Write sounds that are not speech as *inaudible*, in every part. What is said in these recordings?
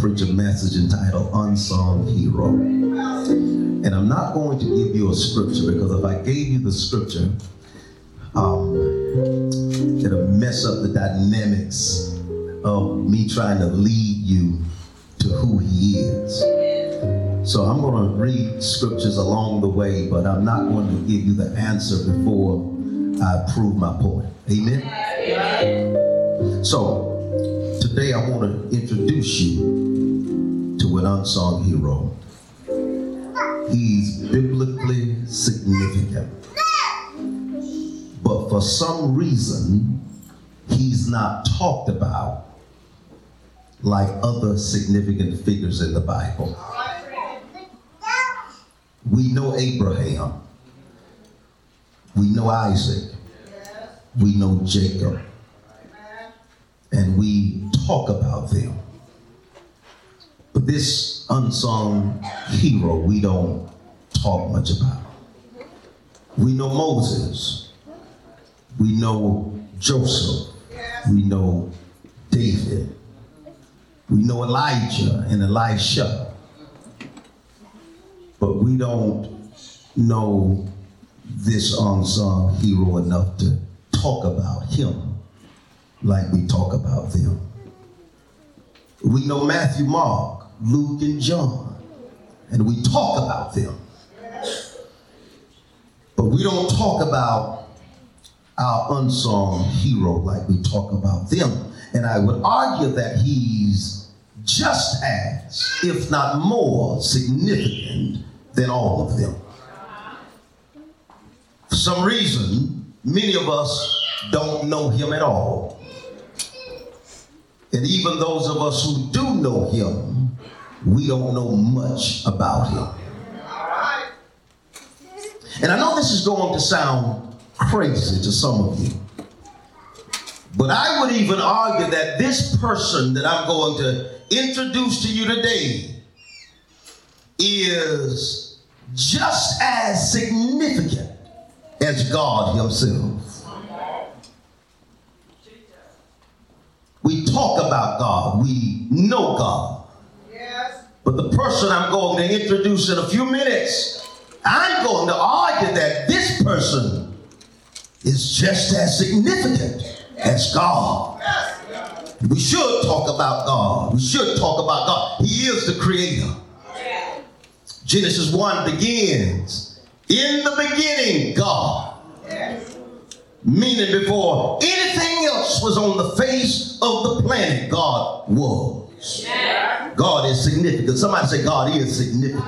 preach a message entitled Unsung Hero. And I'm not going to give you a scripture because if I gave you the scripture, um, it'll mess up the dynamics of me trying to lead you to who he is. So I'm going to read scriptures along the way, but I'm not going to give you the answer before I prove my point. Amen? So today I want to introduce you to an unsung hero. He's biblically significant. But for some reason, he's not talked about like other significant figures in the Bible. We know Abraham. We know Isaac. We know Jacob. And we talk about them. But this unsung hero, we don't talk much about. We know Moses. We know Joseph. We know David. We know Elijah and Elisha. But we don't know this unsung hero enough to talk about him like we talk about them. We know Matthew, Mark, Luke, and John, and we talk about them. But we don't talk about our unsung hero like we talk about them. And I would argue that he's just as, if not more, significant than all of them. For some reason, many of us don't know him at all. And even those of us who do know him, we don't know much about him. And I know this is going to sound crazy to some of you. But I would even argue that this person that I'm going to introduce to you today is just as significant as God Himself. We talk about God, we know God. But the person I'm going to introduce in a few minutes, I'm going to argue that this person is just as significant as God. We should talk about God. We should talk about God. He is the creator. Genesis 1 begins in the beginning, God. Meaning before anything else was on the face of the planet, God was. God is significant. Somebody say, God is significant.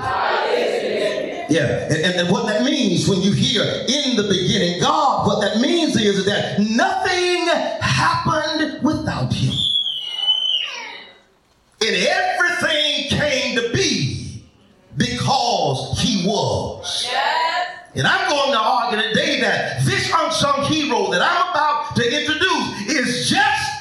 Yeah, and, and, and, what that means when you hear in the beginning God, what that means is that nothing happened without Him. And everything came to be because He was. And I'm going to argue today that this unsung hero that I'm about to introduce is just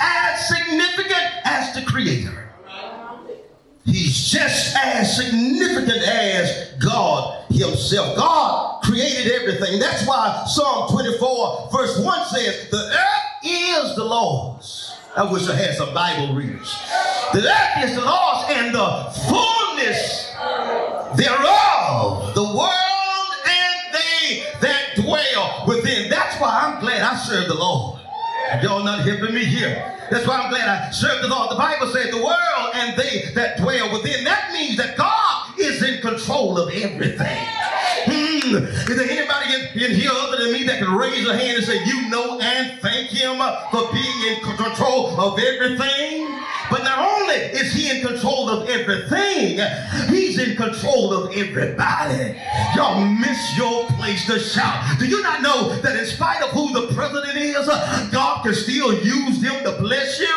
He's just as significant as God Himself. God created everything. That's why Psalm 24, verse 1 says, The earth is the Lord's. I wish I had some Bible readers. The earth is the Lord's and the fullness thereof, the world and they that dwell within. That's why I'm glad I serve the Lord. Y'all not hearing me here. That's why I'm glad I serve the Lord. The Bible says the world and they that dwell within. That means that God is in control of everything. Hmm. Is there anybody in, in, here other than me that can raise a hand and say, you know and thank him uh, for being in control of everything? But not only is he in control of everything, he's in control of everybody. Y'all miss your place to shout. Do you not know that in spite of who the president is, uh, God can still use them to bless you?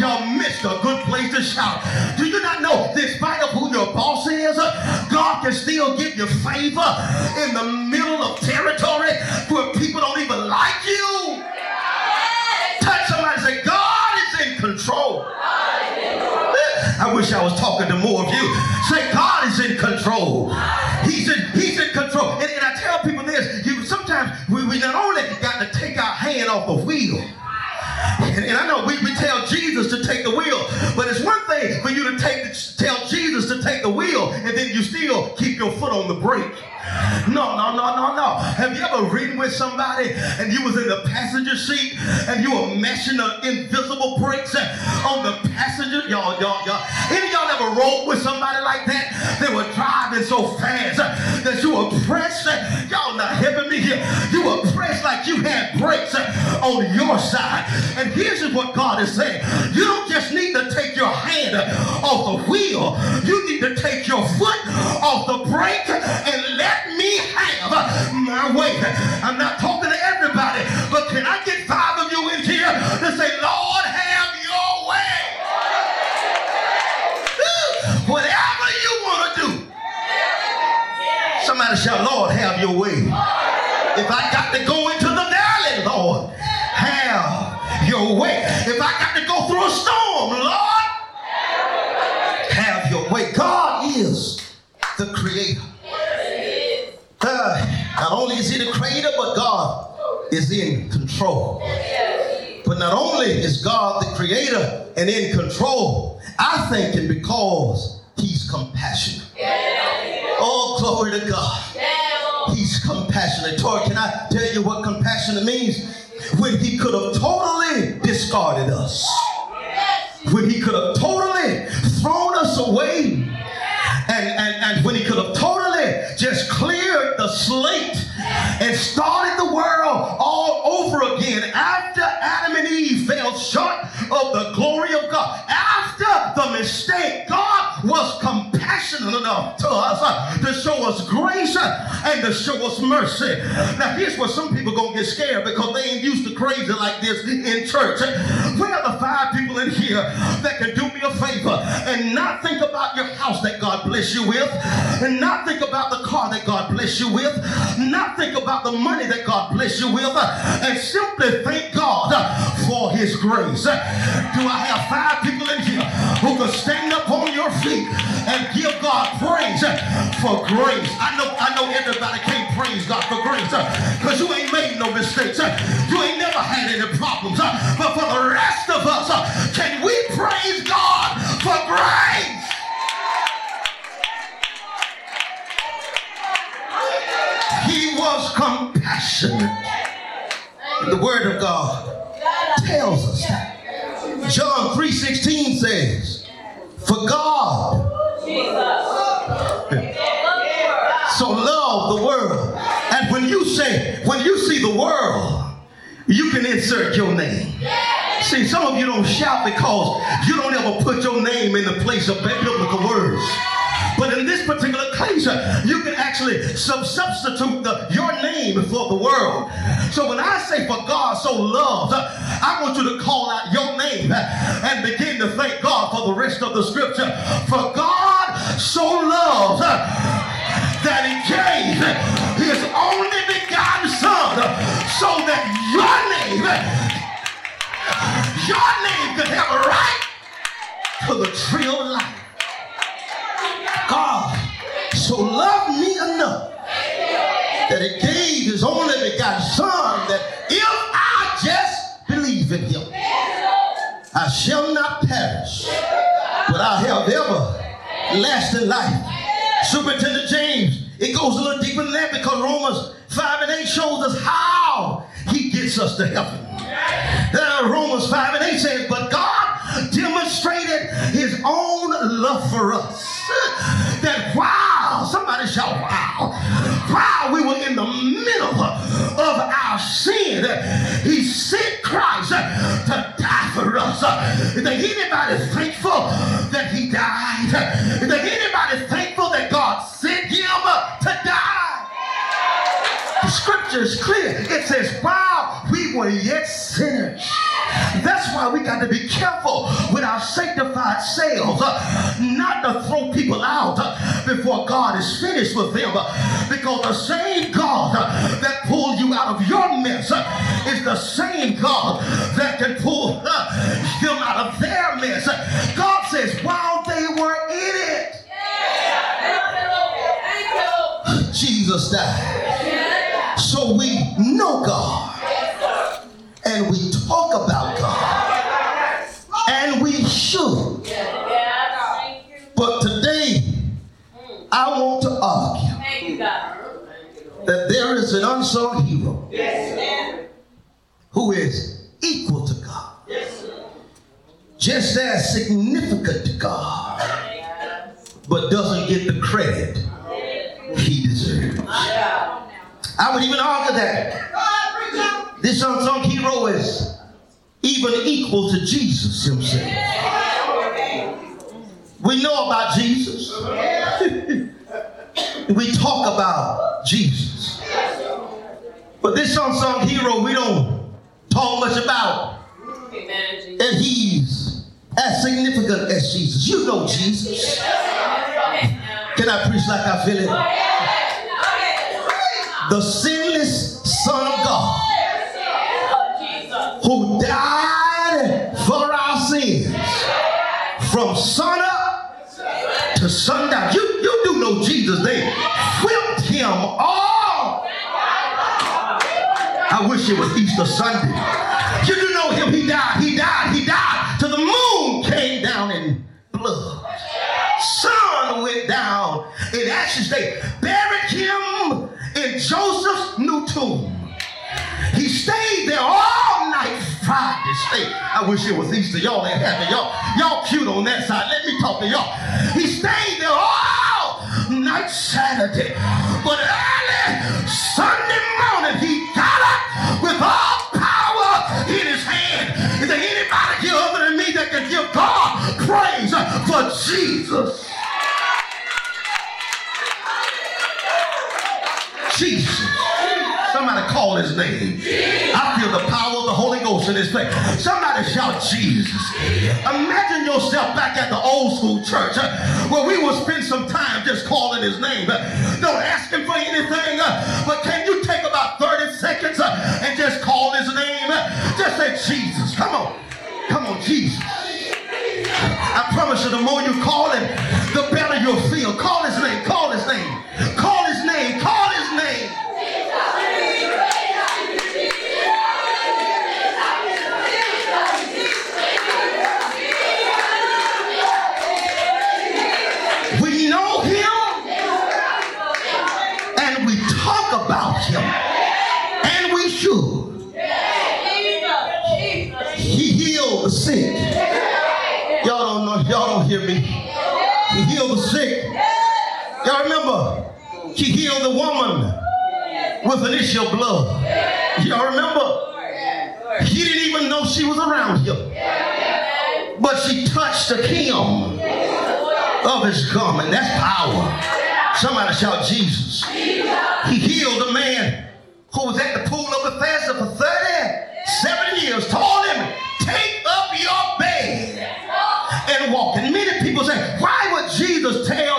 Y'all missed a good place to shout. Do you not know that in spite of who your boss is, uh, God can still give you favor in the middle of territory where people don't even like you? Yes. Touch somebody say, God is in control. I wish I was talking to more of you. Say, God is in control. He's in, he's in control. And, and I tell people this, you sometimes we, we not only got to take our hand off the wheel. And, and, I know we, we tell Jesus to take the wheel, but it's one thing for you to take tell Jesus to take the wheel, and then you still keep your foot on the brake. No, no, no, no, no. Have you ever ridden with somebody and you was in the passenger seat and you were mashing the invisible brakes on the passenger? Y'all, y'all, y'all. Any y'all ever rode with somebody like that? They were driving so fast that you were pressed. Y'all not helping me here. You were pressed like you had brakes on your side. And here's what God is saying. You don't just need to take your hand off the wheel. You need to take your foot off the brake and let let me have my way. I'm not talking to everybody, but can I get five of you in here to say, Lord, have your way? Whatever you want to do. Somebody shout, Lord, have your way. If I got to go into the valley, Lord, have your way. If I got to go through a storm, Lord, not only is he the creator, but God is in control. But not only is God the creator and in control, I think it because he's compassionate. Oh, glory to God. He's compassionate. Tori, can I tell you what compassionate means? When he could have totally discarded us. When he could have totally started the world all over again after Adam and Eve fell short of the enough to us uh, to show us grace uh, and to show us mercy. Now, here's where some people gonna get scared because they ain't used to crazy like this in church. Where are the five people in here that can do me a favor and not think about your house that God bless you with, and not think about the car that God bless you with, not think about the money that God bless you with, and simply thank God for His grace. Do I have five people in here who can stand up on your feet and give God praise for grace? I know, I know everybody can't praise God for grace uh, because you ain't made no mistakes. Uh, you ain't never had any problems. Uh, but for the rest of us, can we praise God for grace? He was compassionate. The word of God tells us that. John 3.16 says, For God so loved the world. And when you say, when you see the world, you can insert your name. See, some of you don't shout because you don't ever put your name in the place of biblical words. But in this particular case, you can actually substitute the, your name for the world. So when I say for God so loves, uh, I want you to call out your name and begin to thank God for the rest of the scripture. For God so loves that he gave his only begotten son so that your name, your name could have a right to the tree of life. So loved me enough that he gave his only begotten son that if I just believe in him, I shall not perish, but I have everlasting life. Superintendent James, it goes a little deeper than that because Romans 5 and 8 shows us how he gets us to heaven. Uh, Romans 5 and 8 says, But God demonstrated his own love for us. That while, somebody shout, wow, while we were in the middle of our sin, he sent Christ to die for us. Is anybody thankful that he died? Is anybody thankful that God sent him to die? The scripture is clear. It says, while we were yet. That's why we got to be careful with our sanctified selves, uh, not to throw people out uh, before God is finished with them. Uh, because the same God uh, that pulled you out of your mess uh, is the same God that can pull uh, them out of their mess. God says, while they were in it, Jesus died. So we know God there is an unsung hero yes, who is equal to God, yes, just as significant to God, but doesn't get the credit he deserves. I would even argue that this unsung hero is even equal to Jesus himself. We know about Jesus. *laughs* we talk about Jesus. But this unsung hero we don't talk much about. And he's as significant as Jesus. You know Jesus. Can I preach like I feel it? The sinless Son of God who died for our sins from sun up to sundown. You, you do know Jesus. They whipped him all. I wish it was Easter Sunday. You do know him. He died. He died. He died. Till the moon came down in blood. Sun went down in ashes. They buried him in Joseph's new tomb. He stayed there all night Friday. Stay. I wish it was Easter. Y'all ain't happy. Y'all, y'all cute on that side. Let me talk to y'all. He stayed there all night Saturday. But early Sunday with all power in his hand. Is there anybody here other than me that can give God praise for Jesus? Jesus. Somebody call his name. I feel the power of the Holy Ghost in this place. Somebody shout Jesus. Imagine yourself back at the old school church uh, where we will spend some time just calling his name. Uh, don't ask him for anything, uh, but can you take about 30 seconds uh, and just call his name? Just say Jesus. Come on. Come on, Jesus. I promise you, the more you call him, the better you'll feel. Call his name. Call his name. Remember? He healed the woman with an issue of blood. Y'all remember? He didn't even know she was around him. But she touched the hem of his garment. That's power. Somebody shout Jesus. He healed a man who was at the pool of Bethesda for 37 years. Told him, take up your bed and walk. And many people say, why would Jesus tell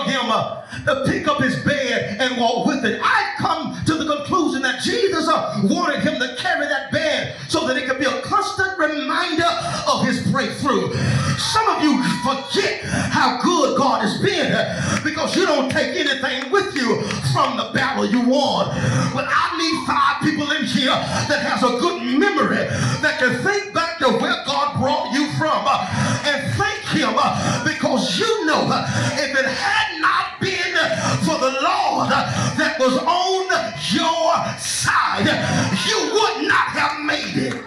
pick up his bed and walk with it? I've come to the conclusion that Jesus uh, wanted him to carry that bed so that it could be a constant reminder of his breakthrough. Some of you forget how good God has been uh, because you don't take anything with you from the battle you won. But I need five people in here that has a good memory that can think back to where God brought you from uh, and thank him because you know if it had not been for the Lord that was on your side, you would not have made it.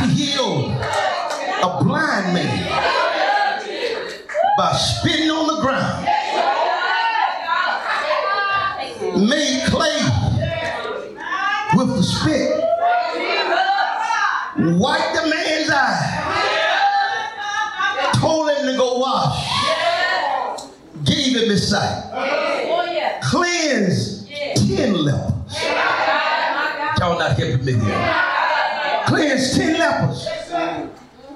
He healed a blind man by spitting on the ground, made clay with the spit, wiped the man's his sight, oh, cleansed ten lepers. Y'all not helping me here. Cleansed ten lepers.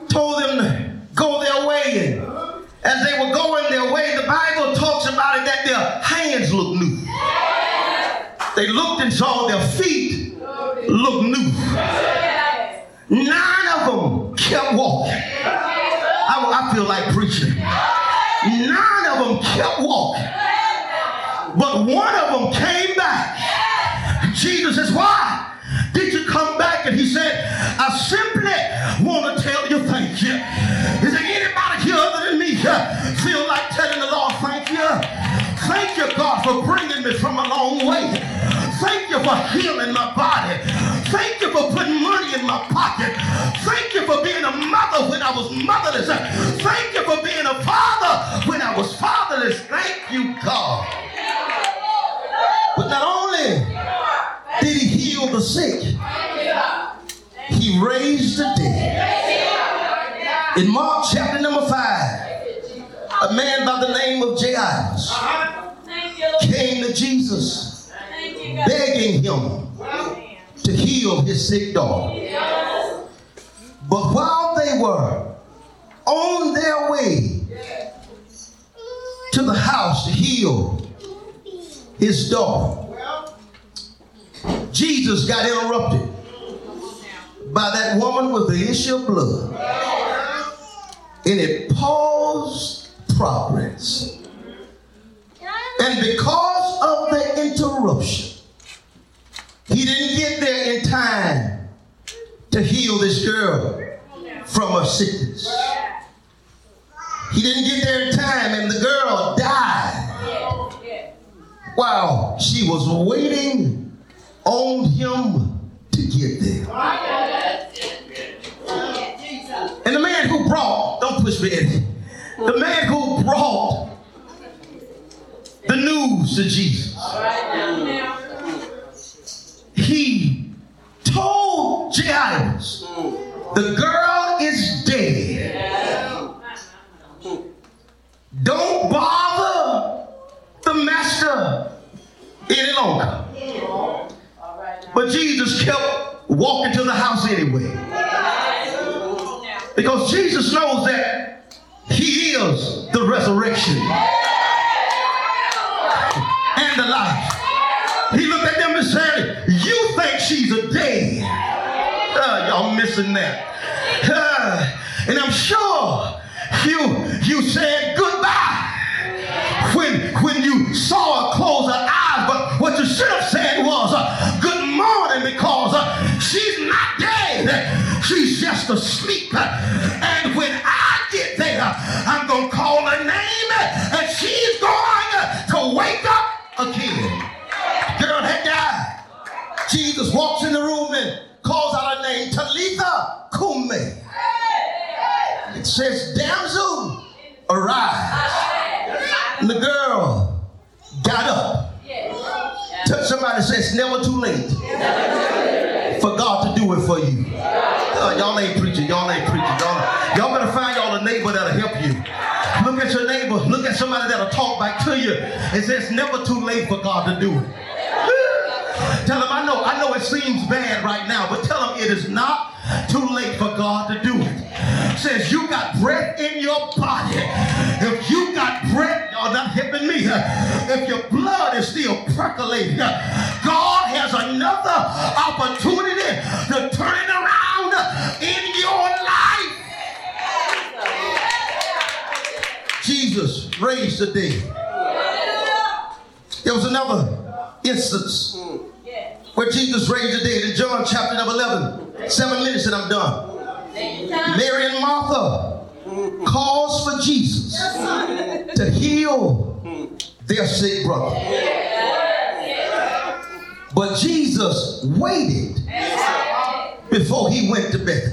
Told them to go their way. And as they were going their way, the Bible talks about it that their hands looked new. They looked and saw their feet look new. Nine of them kept walking. I, I feel like preaching. Nine them kept walking. But one of them came back. Jesus says, Why did you come back? And he said, I simply want to tell you thank you. Is there anybody here other than me feel like telling the Lord thank you? Thank you, God, for bringing me from a long way. Thank you for healing my body. Thank you for putting money in my pocket. Thank you for being a mother when I was motherless. Thank you for being a father when I was the name of Jairus came to Jesus begging him to heal his sick daughter. But while they were on their way to the house to heal his daughter, Jesus got interrupted by that woman with the issue of blood. And it paused progress. And because of the interruption, he didn't get there in time to heal this girl from her sickness. He didn't get there in time, and the girl died while she was waiting on him to get there. And the man who brought, don't push me, Eddie. The man who brought the news to Jesus, he told Jairus, the girl is dead. Don't bother the master any longer. But Jesus kept walking to the house anyway. Because Jesus knows that is the resurrection and the life. He looked at them and said, You think she's a dead. Uh, y'all missing that. Uh, and I'm sure you you said goodbye when when you saw her close her eyes, but what you should have said was uh, good morning because uh, she's not dead. She's just asleep. It's never too late for God to do it for you. Uh, y'all ain't preaching. Y'all ain't preaching. Y'all, y'all better find y'all a neighbor that'll help you. Look at your neighbor. Look at somebody that'll talk back to you. It says, it's never too late for God to do it. Tell him, I know, I know it seems bad right now, but tell him it is not too late for God to do it. Says you got breath in your body. Helping me. If your blood is still percolating, God has another opportunity to turn it around in your life. Jesus raised the dead. There was another instance where Jesus raised the dead in John chapter number 11. Seven minutes and I'm done. Mary and Martha calls for Jesus to heal their sick brother. But Jesus waited before he went to bed.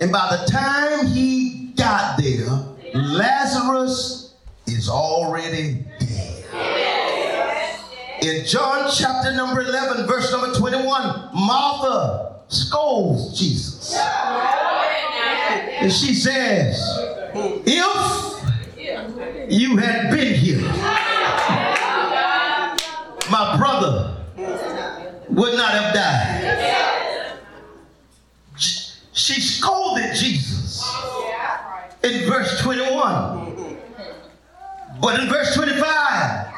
And by the time he got there, Lazarus is already dead. In John chapter number 11, verse number 21, Martha scolds Jesus. And she says, If you had been here, my brother would not have died. She scolded Jesus in verse 21. But in verse 25,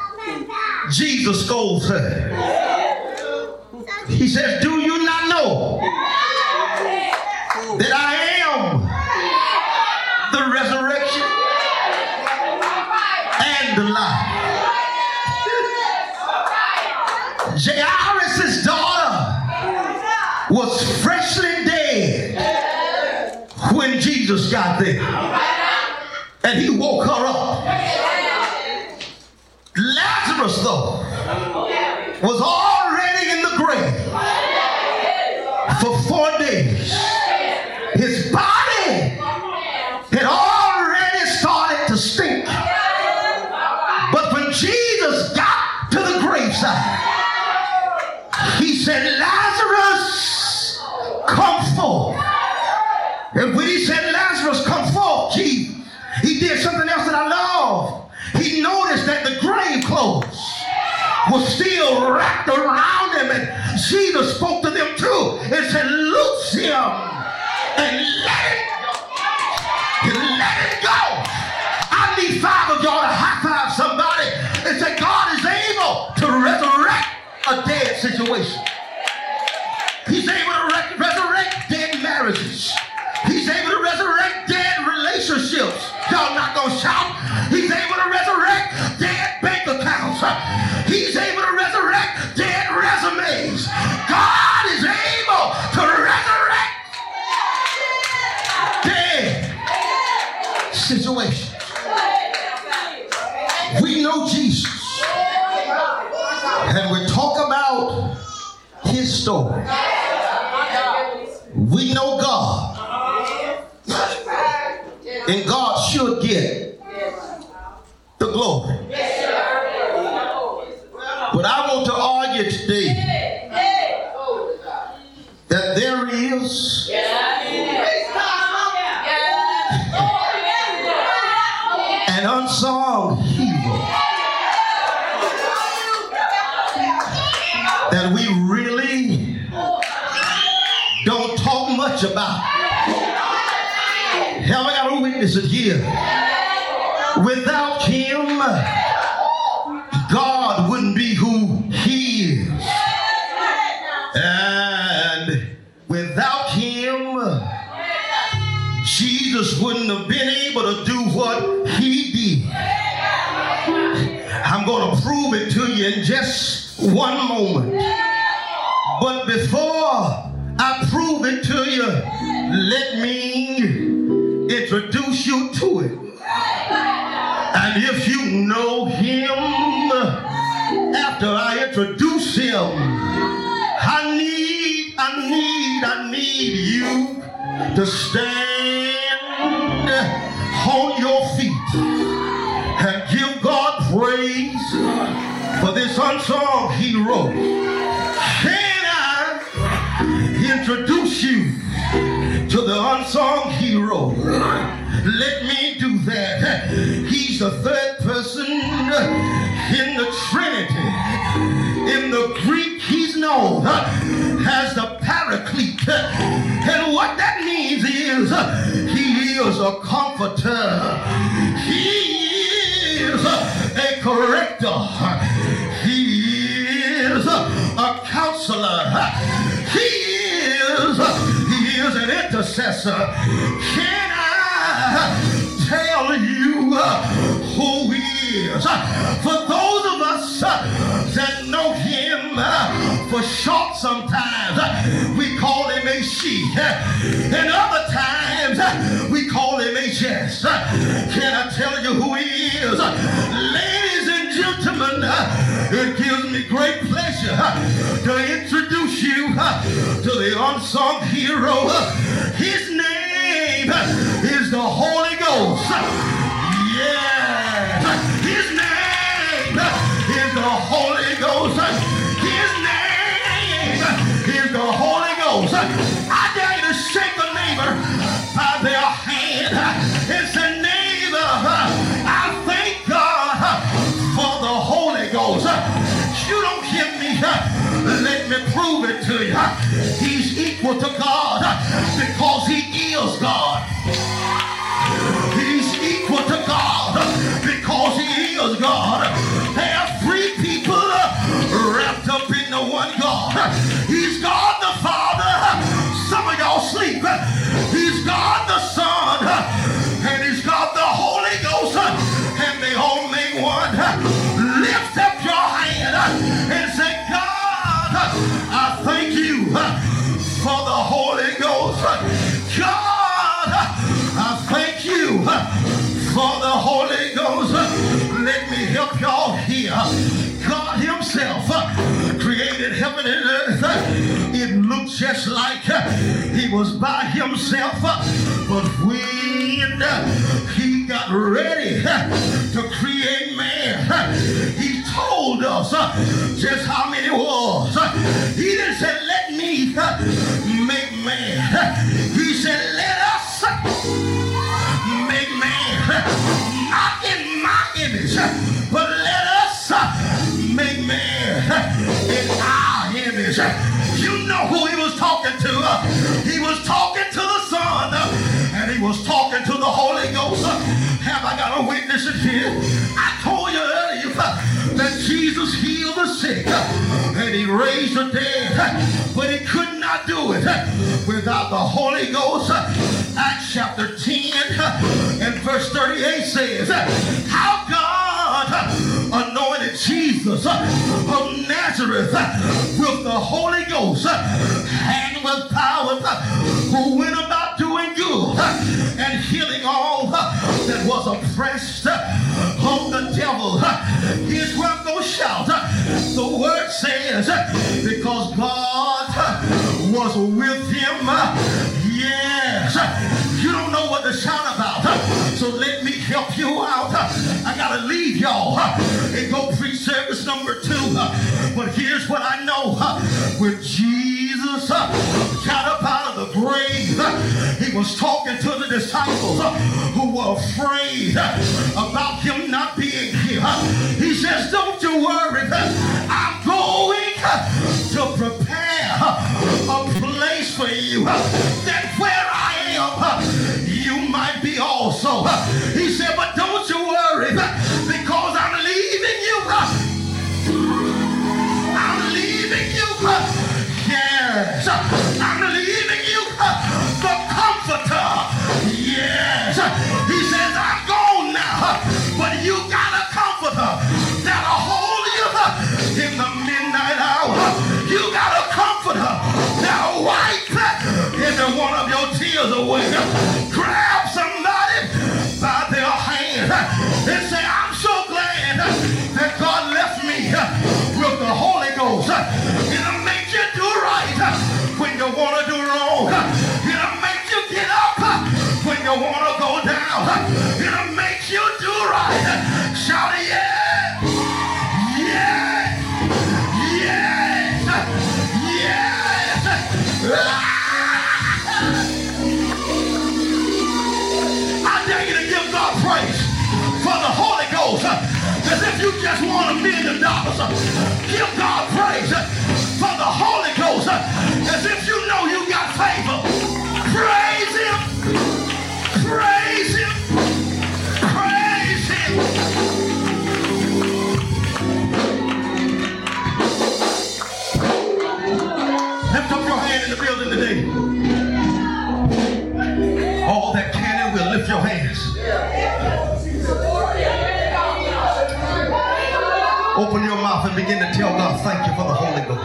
Jesus scolds her. He says, Do you not know that I am the resurrection and the life? Jairus' daughter was freshly dead when Jesus got there. And he woke her up. Lazarus though, was already situation. Without him, God wouldn't be who he is. And without him, Jesus wouldn't have been able to do what he did. I'm going to prove it to you in just one moment. But before I prove it to you, let me introduce you to it. And if you know him, after I introduce him, I need, I need, I need you to stand on your feet and give God praise for this unsung hero. Can I introduce you to the unsung hero? Let me do that. He's the third person in the Trinity. In the Greek, he's known as the Paraclete. And what that means is he is a comforter. He is a corrector. He is a counselor. He intercessor. Can I tell you uh, who he is? For those of us uh, that know him uh, for short sometimes, we call him a she. And other times, we call him a yes. Can I tell you who he is? Ladies gentlemen, uh, it gives me great pleasure uh, to introduce you uh, to the unsung hero. His name is the Holy Ghost. Yeah. His name is the Holy Ghost. His name is the Holy Ghost. I dare you to shake a neighbor by their hand Let me prove it to you. He's equal to God because he is God. Just like uh, he was by himself. Uh, but when uh, he got ready to create man, he told us just how many was. He didn't say, let me make man. He said, let us make man. Not in my image, but let us make man in our image. You know who he was talking to. He was talking to the Son and he was talking to the Holy Ghost. Have I got a witness in here? I told you earlier that Jesus healed the sick and he raised the dead, but he could not do it without the Holy Ghost. Acts chapter 10 and verse 38 says, How God Jesus uh, of Nazareth uh, with the Holy Ghost uh, and with power, who went about doing good and healing all that was oppressed of the devil. I'm going to shout. The word says, because God was with him. Yes. You don't know what to shout about. So let me help you out. I got to leave y'all service number two. But here's what I know. With Jesus got up out of the grave, he was talking to the disciples who were afraid about him not being here. He says, don't you worry. Grab somebody by their hand and say, I'm so glad that God left me with the Holy Ghost. It'll make you do right when you want to do wrong. It'll make you get up when you want to go down. It'll make you do right. Shout yeah. Yeah. Yes. Yes. I ah! As if you just want a million dollars. Give God praise for the Holy Ghost. As if you know you got favor. Praise Him. Praise Him. Praise Him. Lift up your hand in the building today. Begin to tell God, thank you for the Holy Ghost.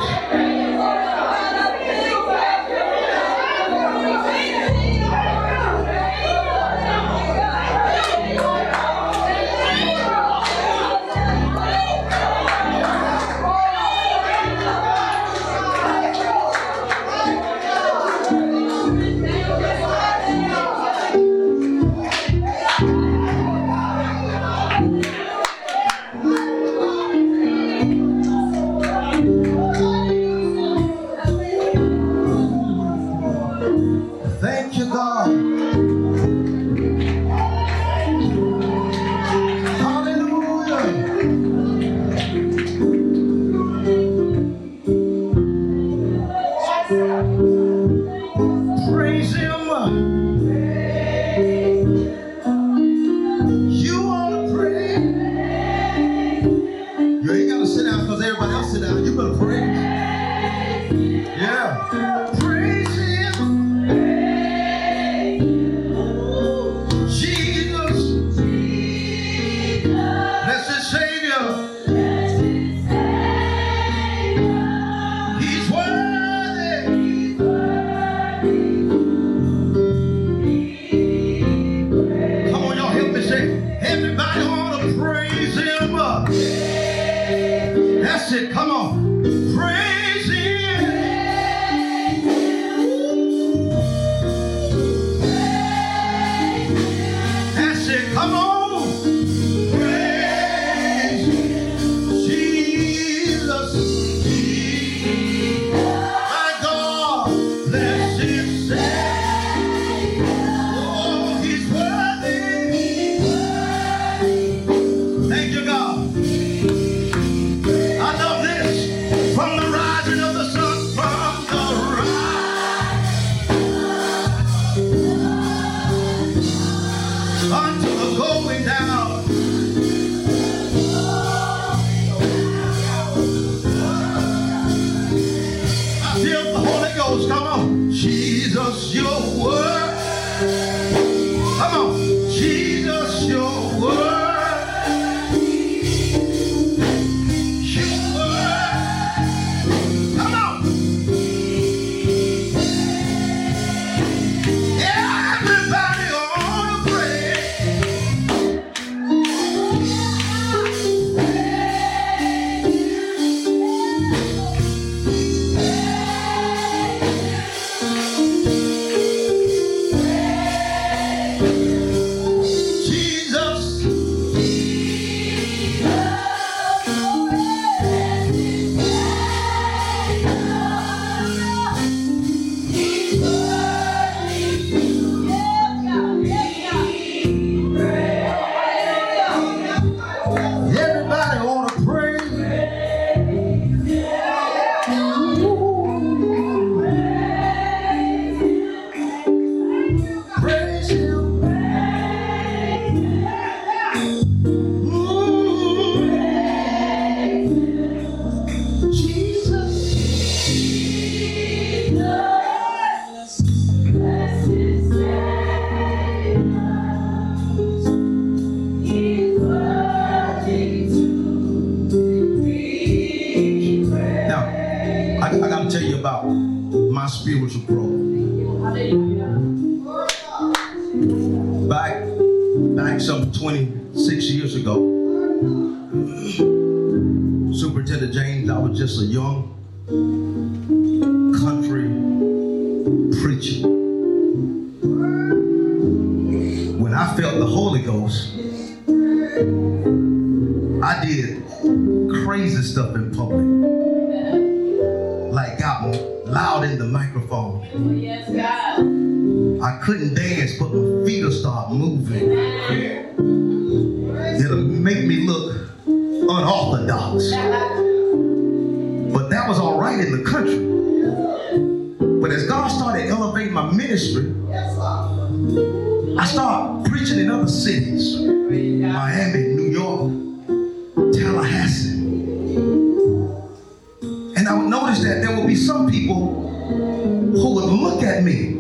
I was just a young country preacher. When I felt the Holy Ghost, I did crazy stuff in public. Like got loud in the microphone. I couldn't dance, but my feet will start moving. It'll make me look unorthodox. *laughs* But that was all right in the country. But as God started elevating my ministry, I started preaching in other cities Miami, New York, Tallahassee. And I would notice that there would be some people who would look at me